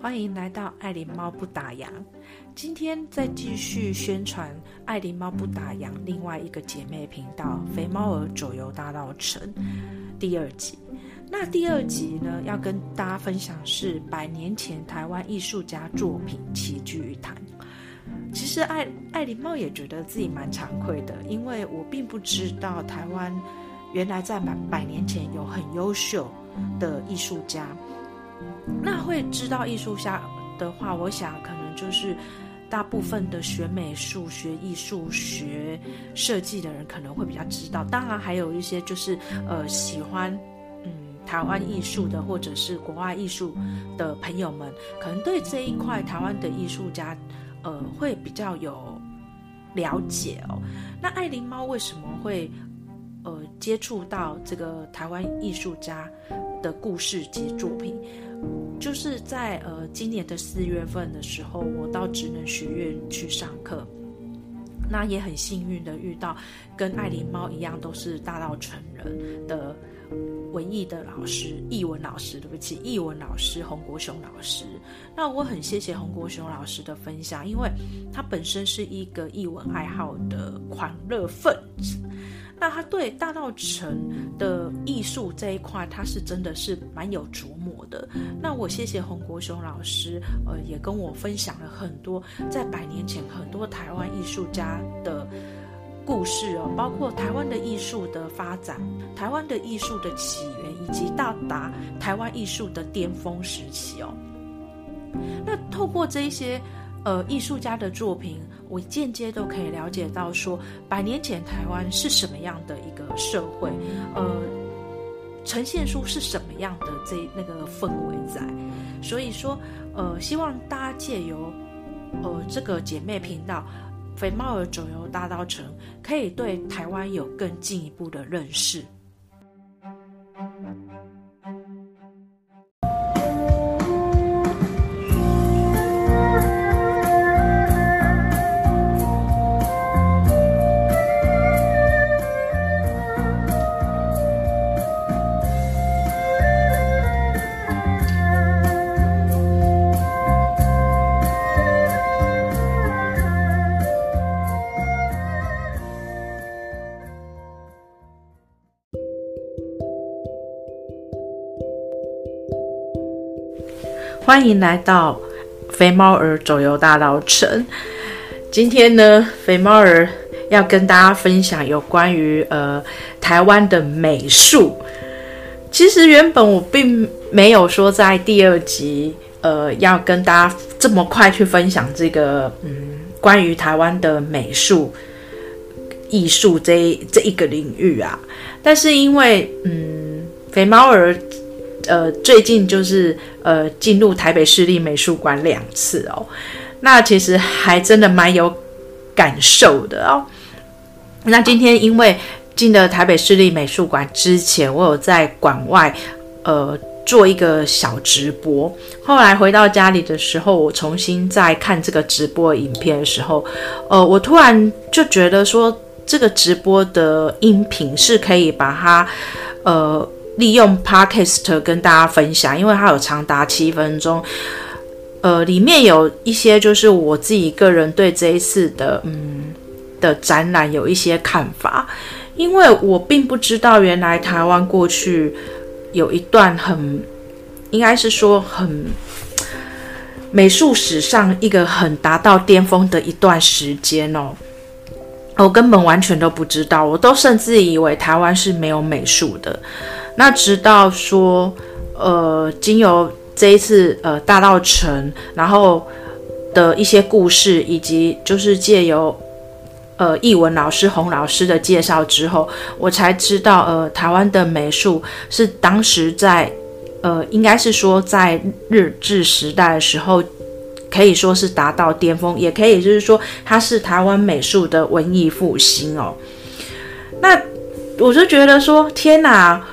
欢迎来到爱狸猫不打烊。今天再继续宣传爱狸猫不打烊另外一个姐妹频道“肥猫儿走游大道城”第二集。那第二集呢，要跟大家分享是百年前台湾艺术家作品齐聚一堂。其实爱爱琳猫也觉得自己蛮惭愧的，因为我并不知道台湾原来在百百年前有很优秀的艺术家。那会知道艺术家的话，我想可能就是大部分的学美术、学艺术、学设计的人可能会比较知道。当然，还有一些就是呃喜欢嗯台湾艺术的或者是国外艺术的朋友们，可能对这一块台湾的艺术家呃会比较有了解哦。那爱琳猫为什么会接触到这个台湾艺术家的故事及作品？就是在呃今年的四月份的时候，我到职能学院去上课，那也很幸运的遇到跟爱琳猫一样都是大稻埕人的文艺的老师，艺文老师，对不起，艺文老师洪国雄老师。那我很谢谢洪国雄老师的分享，因为他本身是一个艺文爱好的狂热分子。那他对大稻城的艺术这一块，他是真的是蛮有琢磨的。那我谢谢洪国雄老师，呃，也跟我分享了很多在百年前很多台湾艺术家的故事哦，包括台湾的艺术的发展、台湾的艺术的起源，以及到达台湾艺术的巅峰时期哦。那透过这一些呃艺术家的作品。我间接都可以了解到，说百年前台湾是什么样的一个社会，呃，呈现出是什么样的这那个氛围在，所以说，呃，希望大家借由呃这个姐妹频道“肥猫儿走游大道城”，可以对台湾有更进一步的认识。欢迎来到肥猫儿走游大稻埕。今天呢，肥猫儿要跟大家分享有关于呃台湾的美术。其实原本我并没有说在第二集呃要跟大家这么快去分享这个嗯关于台湾的美术艺术这一这一个领域啊，但是因为嗯肥猫儿。呃，最近就是呃进入台北市立美术馆两次哦，那其实还真的蛮有感受的哦。那今天因为进了台北市立美术馆之前，我有在馆外呃做一个小直播，后来回到家里的时候，我重新再看这个直播影片的时候，呃，我突然就觉得说，这个直播的音频是可以把它呃。利用 Podcast 跟大家分享，因为它有长达七分钟，呃，里面有一些就是我自己个人对这一次的嗯的展览有一些看法，因为我并不知道原来台湾过去有一段很应该是说很美术史上一个很达到巅峰的一段时间哦，我根本完全都不知道，我都甚至以为台湾是没有美术的。那直到说，呃，经由这一次呃大稻城，然后的一些故事，以及就是借由呃艺文老师洪老师的介绍之后，我才知道，呃，台湾的美术是当时在呃，应该是说在日治时代的时候，可以说是达到巅峰，也可以就是说它是台湾美术的文艺复兴哦。那我就觉得说，天哪！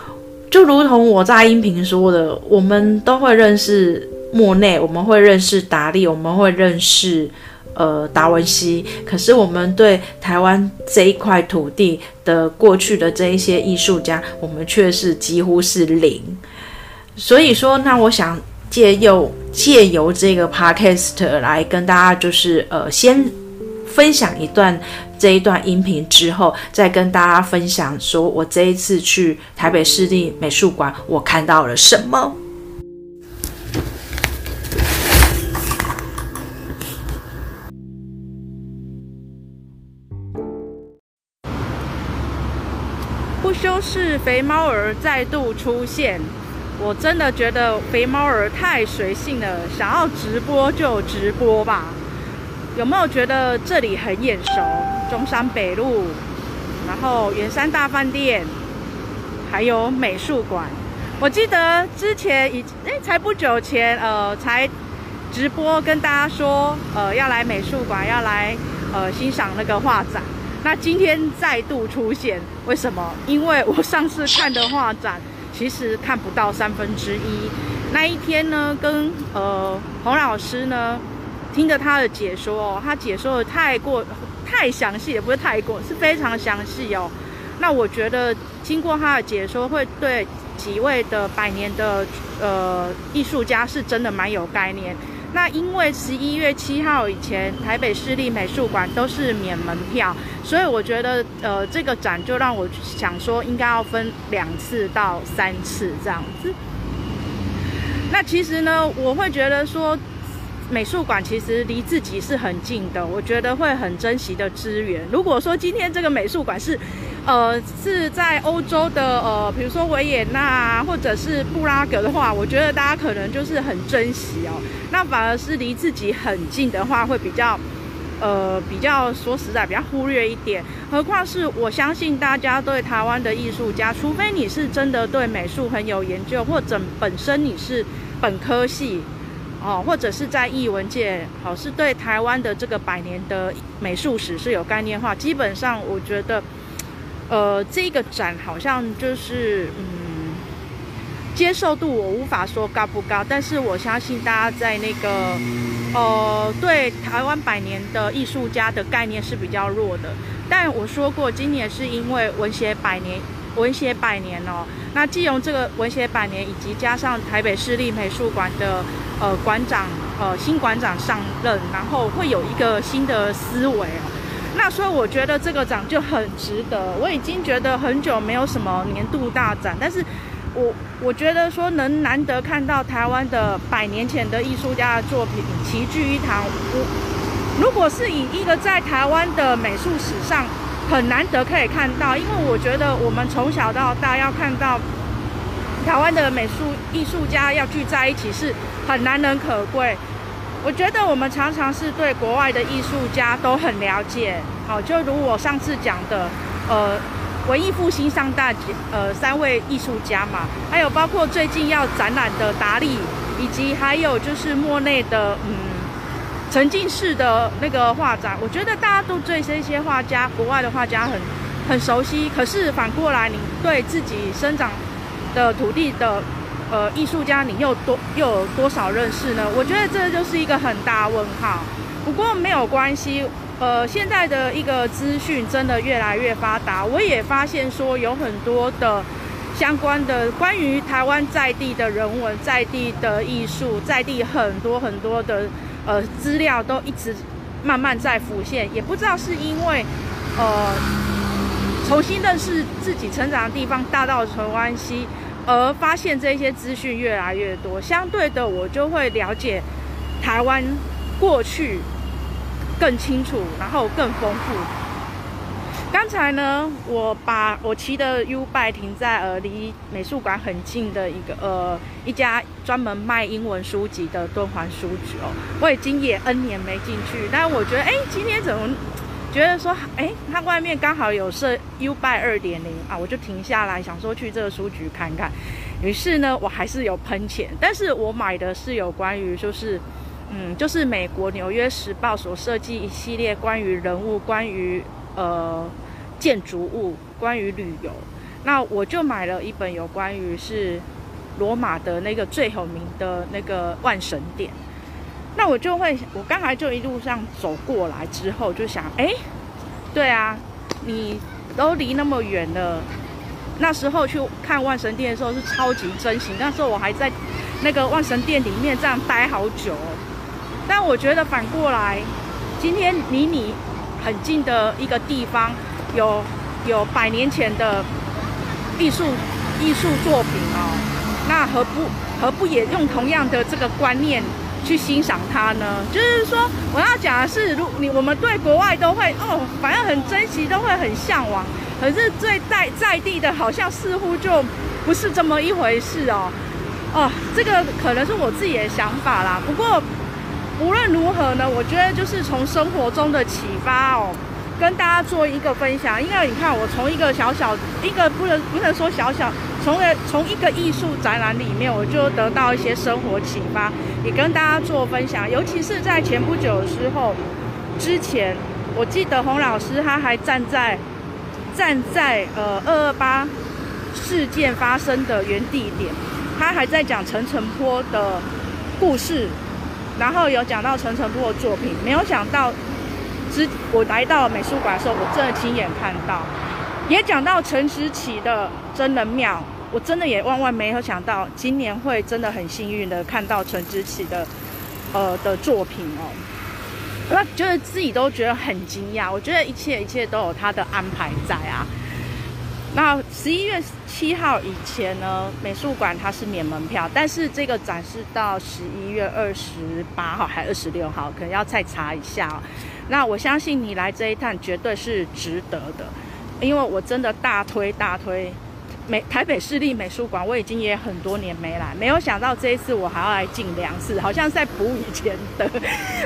就如同我在音频说的，我们都会认识莫内，我们会认识达利，我们会认识呃达文西。可是我们对台湾这一块土地的过去的这一些艺术家，我们却是几乎是零。所以说，那我想借由借由这个 podcast 来跟大家就是呃先分享一段这一段音频之后，再跟大家分享说我这一次去台北市立美术馆我看到了什么。不修饰肥猫儿再度出现。我真的觉得肥猫儿太随性了，想要直播就直播吧。有没有觉得这里很眼熟？中山北路，然后圆山大饭店，还有美术馆。我记得之前已哎才不久前呃才直播跟大家说呃要来美术馆要来呃欣赏那个画展。那今天再度出现，为什么？因为我上次看的画展。其实看不到三分之一。那一天呢，跟呃洪老师呢，听着他的解说哦，他解说的太过太详细，也不是太过，是非常详细哦。那我觉得经过他的解说，会对几位的百年的呃艺术家是真的蛮有概念。那因为十一月七号以前，台北市立美术馆都是免门票，所以我觉得，呃，这个展就让我想说，应该要分两次到三次这样子。那其实呢，我会觉得说。美术馆其实离自己是很近的，我觉得会很珍惜的资源。如果说今天这个美术馆是，呃，是在欧洲的，呃，比如说维也纳或者是布拉格的话，我觉得大家可能就是很珍惜哦。那反而是离自己很近的话，会比较，呃，比较说实在比较忽略一点。何况是我相信大家对台湾的艺术家，除非你是真的对美术很有研究，或者本身你是本科系。哦，或者是在艺文界，好，是对台湾的这个百年的美术史是有概念化。基本上，我觉得，呃，这个展好像就是，嗯，接受度我无法说高不高，但是我相信大家在那个，呃，对台湾百年的艺术家的概念是比较弱的。但我说过，今年是因为文学百年。文学百年哦，那既用这个文学百年，以及加上台北市立美术馆的呃馆长呃新馆长上任，然后会有一个新的思维哦，那所以我觉得这个展就很值得。我已经觉得很久没有什么年度大展，但是我我觉得说能难得看到台湾的百年前的艺术家的作品齐聚一堂，我如果是以一个在台湾的美术史上。很难得可以看到，因为我觉得我们从小到大要看到台湾的美术艺术家要聚在一起是很难能可贵。我觉得我们常常是对国外的艺术家都很了解，好，就如我上次讲的，呃，文艺复兴三大呃三位艺术家嘛，还有包括最近要展览的达利，以及还有就是莫内的嗯。沉浸式的那个画展，我觉得大家都对这些画家，国外的画家很很熟悉。可是反过来，你对自己生长的土地的呃艺术家，你又多又有多少认识呢？我觉得这就是一个很大问号。不过没有关系，呃，现在的一个资讯真的越来越发达，我也发现说有很多的相关的关于台湾在地的人文、在地的艺术、在地很多很多的。呃，资料都一直慢慢在浮现，也不知道是因为呃重新认识自己成长的地方大道纯湾西，而发现这些资讯越来越多。相对的，我就会了解台湾过去更清楚，然后更丰富。刚才呢，我把我骑的 U bike 停在呃离美术馆很近的一个呃一家专门卖英文书籍的敦煌书局哦，我已经也 N 年没进去，但我觉得哎，今天怎么觉得说哎，它外面刚好有设 U bike 二点零啊，我就停下来想说去这个书局看看，于是呢，我还是有喷钱，但是我买的是有关于就是嗯，就是美国纽约时报所设计一系列关于人物关于呃。建筑物，关于旅游，那我就买了一本有关于是罗马的那个最有名的那个万神殿。那我就会，我刚才就一路上走过来之后，就想，哎，对啊，你都离那么远了。那时候去看万神殿的时候是超级珍惜，那时候我还在那个万神殿里面这样待好久。但我觉得反过来，今天离你很近的一个地方，有有百年前的艺术艺术作品哦，那何不何不也用同样的这个观念去欣赏它呢？就是说，我要讲的是，如你我们对国外都会哦，反正很珍惜，都会很向往，可是最在在地的，好像似乎就不是这么一回事哦。哦，这个可能是我自己的想法啦。不过。无论如何呢，我觉得就是从生活中的启发哦，跟大家做一个分享。因为你看，我从一个小小一个不能不能说小小，从从一个艺术展览里面，我就得到一些生活启发，也跟大家做分享。尤其是在前不久的时候，之前我记得洪老师他还站在站在呃二二八事件发生的原地点，他还在讲陈澄波的故事。然后有讲到陈澄波的作品，没有想到，之我来到美术馆的时候，我真的亲眼看到，也讲到陈植棋的真人庙，我真的也万万没有想到，今年会真的很幸运的看到陈植棋的，呃的作品哦，那就是自己都觉得很惊讶，我觉得一切一切都有他的安排在啊。那十一月七号以前呢，美术馆它是免门票，但是这个展示到十一月二十八号还二十六号，可能要再查一下。那我相信你来这一趟绝对是值得的，因为我真的大推大推。美台北市立美术馆，我已经也很多年没来，没有想到这一次我还要来进两次，好像在补以前的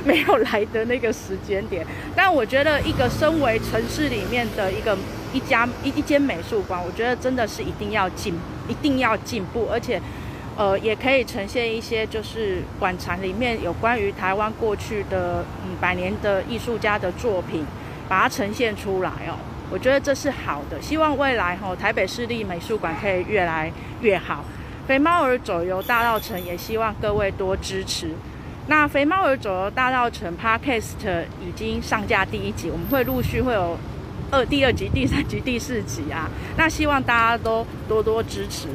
没有来的那个时间点。但我觉得，一个身为城市里面的一个一家一一间美术馆，我觉得真的是一定要进，一定要进步，而且呃，也可以呈现一些就是馆藏里面有关于台湾过去的嗯百年的艺术家的作品，把它呈现出来哦。我觉得这是好的，希望未来吼台北市立美术馆可以越来越好。肥猫儿走游大道城也希望各位多支持。那肥猫儿走游大道城 Podcast 已经上架第一集，我们会陆续会有二第二集、第三集、第四集啊。那希望大家都多多支持。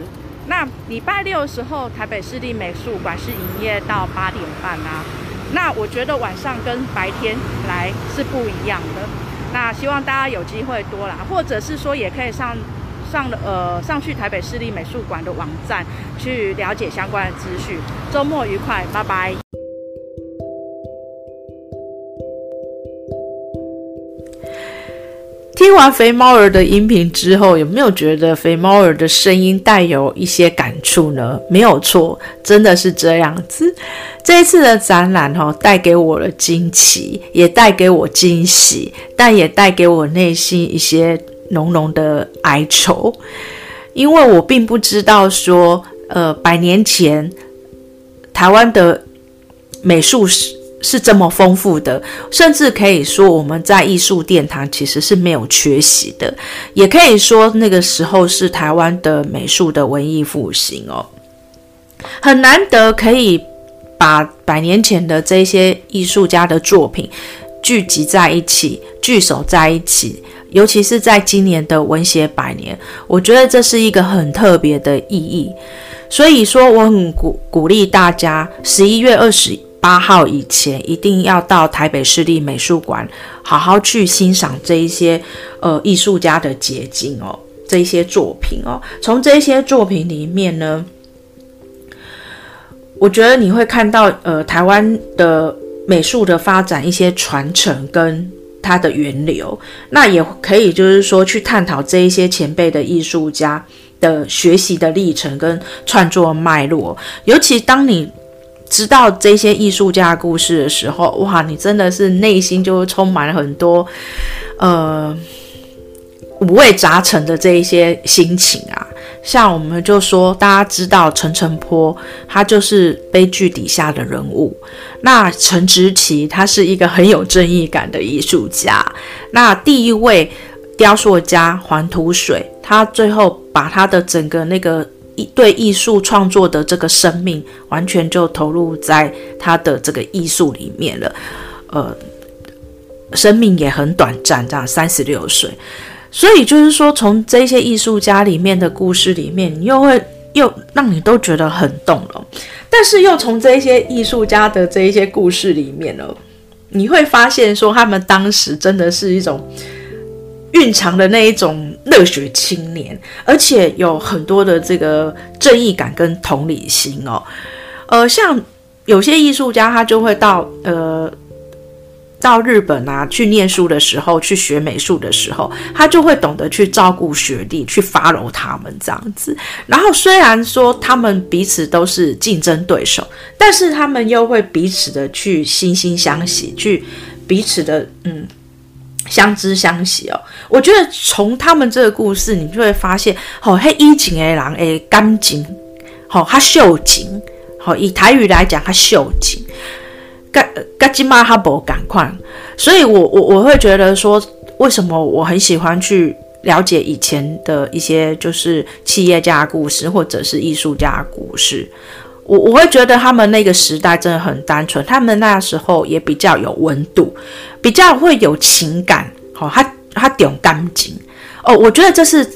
那礼拜六的时候，台北市立美术馆是营业到八点半啊。那我觉得晚上跟白天来是不一样的。那希望大家有机会多来，或者是说也可以上上呃上去台北市立美术馆的网站去了解相关的资讯。周末愉快，拜拜。听完肥猫儿的音频之后，有没有觉得肥猫儿的声音带有一些感触呢？没有错，真的是这样子。这一次的展览、哦，带给我了惊奇，也带给我惊喜，但也带给我内心一些浓浓的哀愁，因为我并不知道说，呃，百年前台湾的美术史。是这么丰富的，甚至可以说我们在艺术殿堂其实是没有缺席的，也可以说那个时候是台湾的美术的文艺复兴哦，很难得可以把百年前的这些艺术家的作品聚集在一起，聚首在一起，尤其是在今年的文协百年，我觉得这是一个很特别的意义，所以说我很鼓鼓励大家十一月二十。八号以前一定要到台北市立美术馆，好好去欣赏这一些呃艺术家的结晶哦，这一些作品哦。从这些作品里面呢，我觉得你会看到呃台湾的美术的发展一些传承跟它的源流，那也可以就是说去探讨这一些前辈的艺术家的学习的历程跟创作脉络，尤其当你。知道这些艺术家故事的时候，哇，你真的是内心就充满了很多，呃，五味杂陈的这一些心情啊。像我们就说，大家知道陈澄波，他就是悲剧底下的人物。那陈植棋，他是一个很有正义感的艺术家。那第一位雕塑家黄土水，他最后把他的整个那个。一对艺术创作的这个生命，完全就投入在他的这个艺术里面了。呃，生命也很短暂，这样三十六岁。所以就是说，从这些艺术家里面的故事里面，你又会又让你都觉得很动容。但是又从这些艺术家的这一些故事里面呢，你会发现说他们当时真的是一种蕴藏的那一种热血青年，而且有很多的这个正义感跟同理心哦。呃，像有些艺术家他就会到呃。到日本啊，去念书的时候，去学美术的时候，他就会懂得去照顾学弟，去包容他们这样子。然后虽然说他们彼此都是竞争对手，但是他们又会彼此的去惺惺相惜，去彼此的嗯相知相惜哦。我觉得从他们这个故事，你就会发现，哦，嘿，以前的人诶，感情，好，他秀情，好，以台语来讲，他秀情。嘎嘎吉玛哈伯赶快，所以我我我会觉得说，为什么我很喜欢去了解以前的一些就是企业家故事或者是艺术家故事，我我会觉得他们那个时代真的很单纯，他们那时候也比较有温度，比较会有情感，好、哦，他他点干净哦，我觉得这是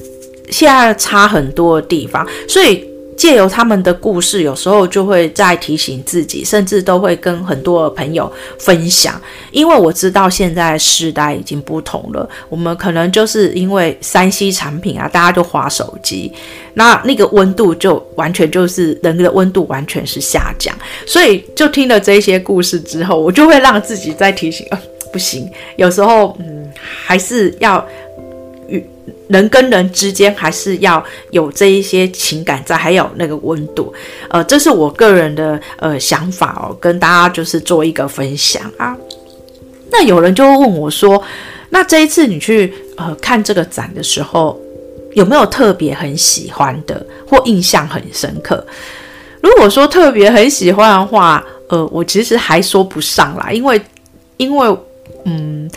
现在差很多的地方，所以。借由他们的故事，有时候就会再提醒自己，甚至都会跟很多朋友分享。因为我知道现在时代已经不同了，我们可能就是因为三 C 产品啊，大家都滑手机，那那个温度就完全就是人的温度完全是下降。所以就听了这些故事之后，我就会让自己再提醒，呃，不行，有时候嗯，还是要。人跟人之间还是要有这一些情感在，还有那个温度，呃，这是我个人的呃想法哦，跟大家就是做一个分享啊。那有人就会问我说，那这一次你去呃看这个展的时候，有没有特别很喜欢的或印象很深刻？如果说特别很喜欢的话，呃，我其实还说不上来，因为因为嗯。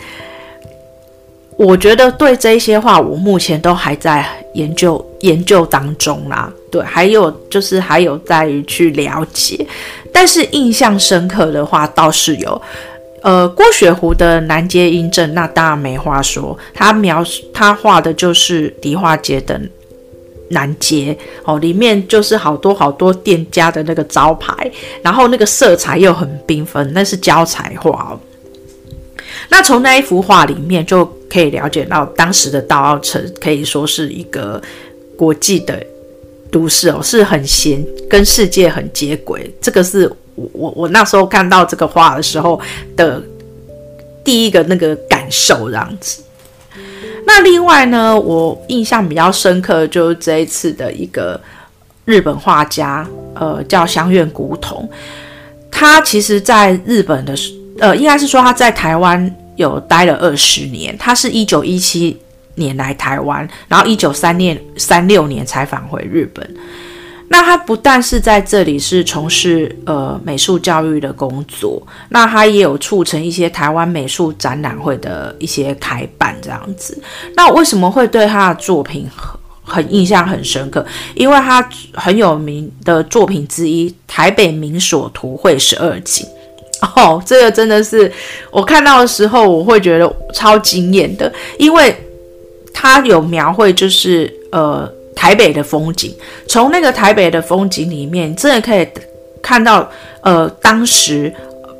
我觉得对这些话，我目前都还在研究研究当中啦。对，还有就是还有在于去了解，但是印象深刻的话倒是有。呃，郭雪湖的南街英镇，那当然没话说。他描他画的就是迪化街的南街哦，里面就是好多好多店家的那个招牌，然后那个色彩又很缤纷，那是胶彩画哦。那从那一幅画里面就可以了解到，当时的道奥城可以说是一个国际的都市哦，是很闲，跟世界很接轨。这个是我我我那时候看到这个画的时候的第一个那个感受这样子。那另外呢，我印象比较深刻的就是这一次的一个日本画家，呃，叫香苑古统，他其实在日本的。呃，应该是说他在台湾有待了二十年。他是一九一七年来台湾，然后一九三六三六年才返回日本。那他不但是在这里是从事呃美术教育的工作，那他也有促成一些台湾美术展览会的一些开办这样子。那我为什么会对他的作品很很印象很深刻？因为他很有名的作品之一《台北民所图绘十二景》。哦，这个真的是我看到的时候，我会觉得超惊艳的，因为它有描绘，就是呃台北的风景，从那个台北的风景里面，真的可以看到呃当时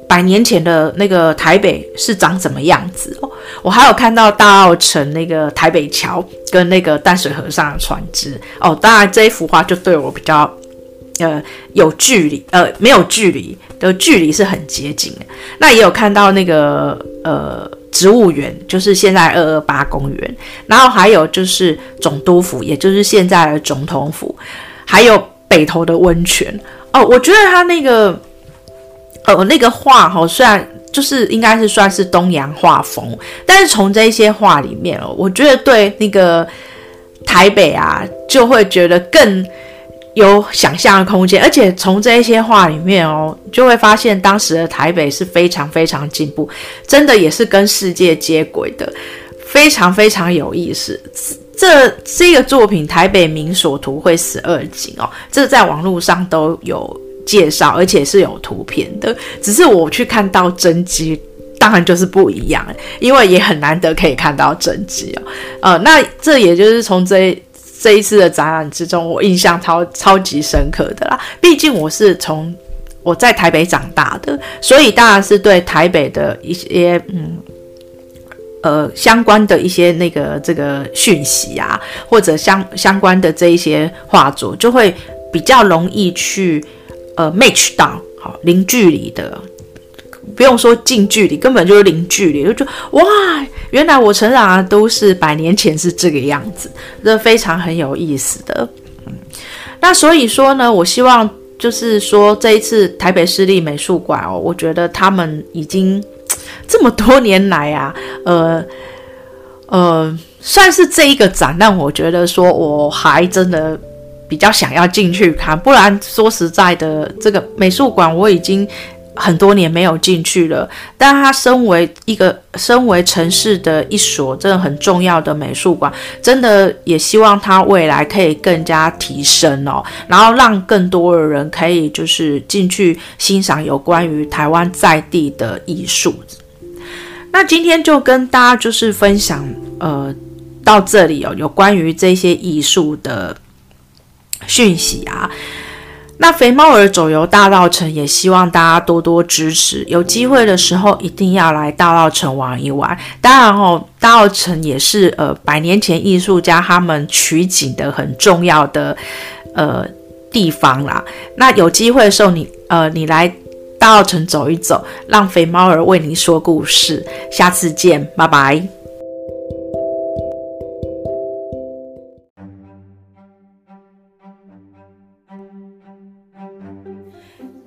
百年前的那个台北是长什么样子哦。我还有看到大澳城那个台北桥跟那个淡水河上的船只哦，当然这一幅画就对我比较。呃，有距离，呃，没有距离的距离是很接近的。那也有看到那个呃植物园，就是现在二二八公园，然后还有就是总督府，也就是现在的总统府，还有北投的温泉。哦，我觉得他那个呃那个画哈，虽然就是应该是算是东洋画风，但是从这些画里面哦，我觉得对那个台北啊，就会觉得更。有想象的空间，而且从这一些画里面哦，就会发现当时的台北是非常非常进步，真的也是跟世界接轨的，非常非常有意思。这这个作品《台北民所图绘十二景》哦，这在网络上都有介绍，而且是有图片的。只是我去看到真迹，当然就是不一样，因为也很难得可以看到真迹哦。呃，那这也就是从这。这一次的展览之中，我印象超超级深刻的啦。毕竟我是从我在台北长大的，所以当然是对台北的一些嗯呃相关的一些那个这个讯息啊，或者相相关的这一些画作，就会比较容易去呃 match 到好零距离的，不用说近距离，根本就是零距离，就觉得哇，原来我成长啊都是百年前是这个样子，这非常很有意思的。嗯，那所以说呢，我希望。就是说，这一次台北市立美术馆哦，我觉得他们已经这么多年来啊，呃呃，算是这一个展，让我觉得说我还真的比较想要进去看，不然说实在的，这个美术馆我已经。很多年没有进去了，但它身为一个身为城市的一所真的很重要的美术馆，真的也希望它未来可以更加提升哦，然后让更多的人可以就是进去欣赏有关于台湾在地的艺术。那今天就跟大家就是分享，呃，到这里哦，有关于这些艺术的讯息啊。那肥猫儿走游大稻城也希望大家多多支持，有机会的时候一定要来大稻城玩一玩。当然哦，大稻城也是呃百年前艺术家他们取景的很重要的呃地方啦。那有机会的时候你呃你来大稻城走一走，让肥猫儿为你说故事。下次见，拜拜。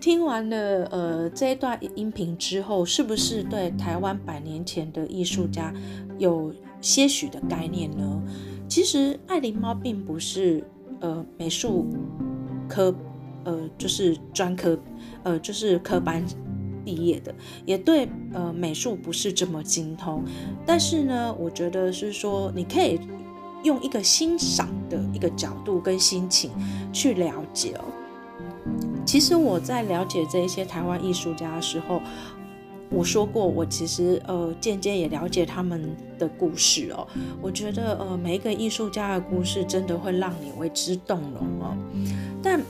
听完了呃这一段音频之后，是不是对台湾百年前的艺术家有些许的概念呢？其实爱琳猫并不是呃美术科呃就是专科呃就是科班毕业的，也对呃美术不是这么精通。但是呢，我觉得是说你可以用一个欣赏的一个角度跟心情去了解哦。其实我在了解这一些台湾艺术家的时候，我说过，我其实呃间接也了解他们的故事哦。我觉得呃每一个艺术家的故事真的会让你为之动容哦。但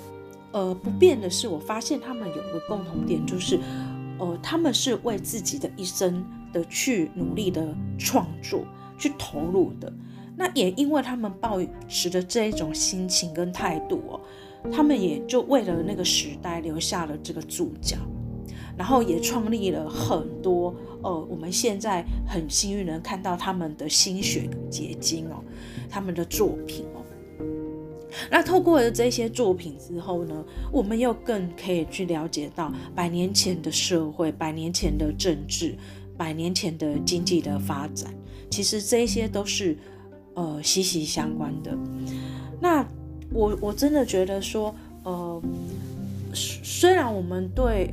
呃不变的是，我发现他们有个共同点，就是呃他们是为自己的一生的去努力的创作去投入的。那也因为他们抱持的这一种心情跟态度哦。他们也就为了那个时代留下了这个注脚，然后也创立了很多呃，我们现在很幸运能看到他们的心血结晶哦，他们的作品哦。那透过了这些作品之后呢，我们又更可以去了解到百年前的社会、百年前的政治、百年前的经济的发展，其实这些都是呃息息相关的。那。我我真的觉得说，呃，虽然我们对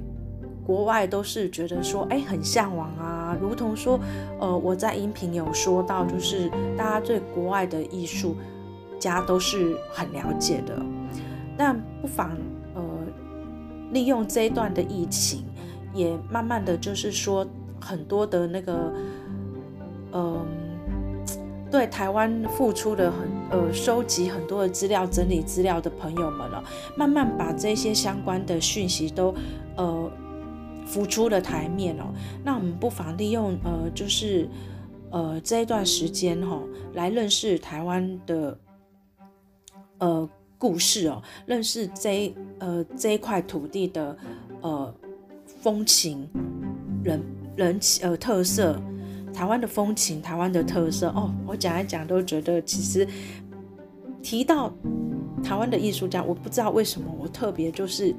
国外都是觉得说，哎，很向往啊，如同说，呃，我在音频有说到，就是大家对国外的艺术家都是很了解的，但不妨呃，利用这一段的疫情，也慢慢的就是说，很多的那个，嗯、呃。对台湾付出的很呃，收集很多的资料、整理资料的朋友们了，慢慢把这些相关的讯息都呃浮出了台面哦。那我们不妨利用呃，就是呃这一段时间哈、哦，来认识台湾的呃故事哦，认识这呃这一块土地的呃风情、人人呃特色。台湾的风情，台湾的特色哦，我讲一讲都觉得，其实提到台湾的艺术家，我不知道为什么我特别就是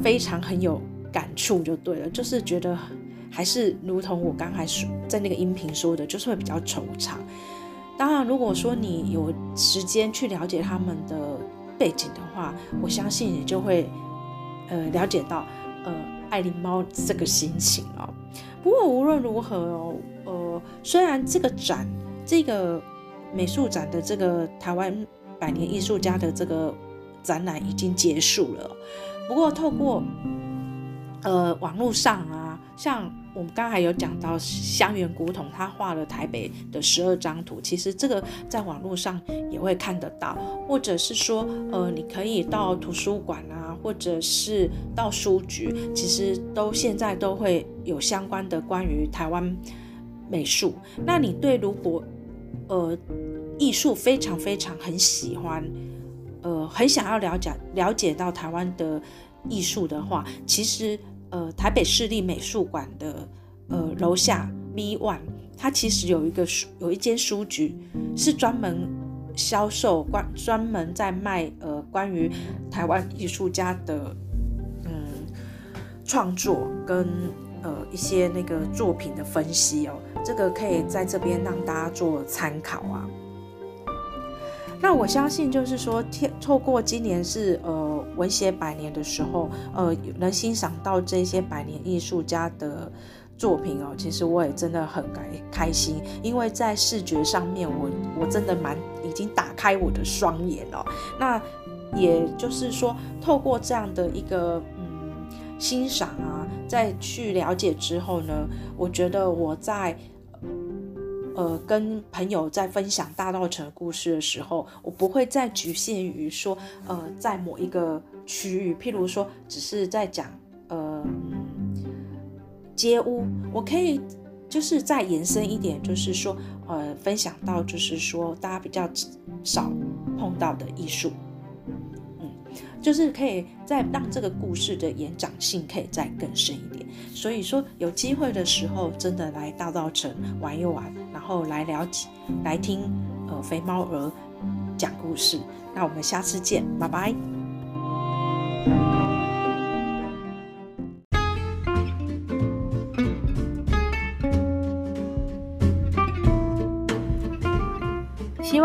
非常很有感触，就对了，就是觉得还是如同我刚才说在那个音频说的，就是会比较惆怅。当然，如果说你有时间去了解他们的背景的话，我相信你就会呃了解到呃爱琳猫这个心情哦。不过无论如何哦。呃，虽然这个展，这个美术展的这个台湾百年艺术家的这个展览已经结束了，不过透过呃网络上啊，像我们刚才有讲到香园古董，他画了台北的十二张图，其实这个在网络上也会看得到，或者是说呃，你可以到图书馆啊。或者是到书局，其实都现在都会有相关的关于台湾美术。那你对如果呃艺术非常非常很喜欢，呃很想要了解了解到台湾的艺术的话，其实呃台北市立美术馆的呃楼下 V One，它其实有一个书有一间书局是专门。销售关专门在卖呃关于台湾艺术家的嗯创作跟呃一些那个作品的分析哦，这个可以在这边让大家做参考啊。那我相信就是说，透过今年是呃文学百年的时候，呃能欣赏到这些百年艺术家的。作品哦，其实我也真的很开开心，因为在视觉上面，我我真的蛮已经打开我的双眼哦。那也就是说，透过这样的一个嗯欣赏啊，再去了解之后呢，我觉得我在呃跟朋友在分享大稻埕故事的时候，我不会再局限于说呃在某一个区域，譬如说只是在讲呃。街屋，我可以就是再延伸一点，就是说，呃，分享到就是说，大家比较少碰到的艺术，嗯，就是可以再让这个故事的延展性可以再更深一点。所以说，有机会的时候，真的来大稻城玩一玩，然后来了解，来听呃肥猫儿讲故事。那我们下次见，拜拜。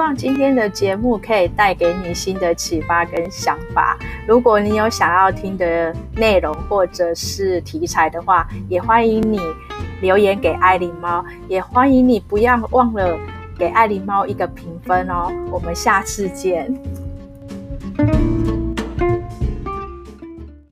望今天的节目可以带给你新的启发跟想法。如果你有想要听的内容或者是题材的话，也欢迎你留言给爱琳猫，也欢迎你不要忘了给爱琳猫一个评分哦。我们下次见。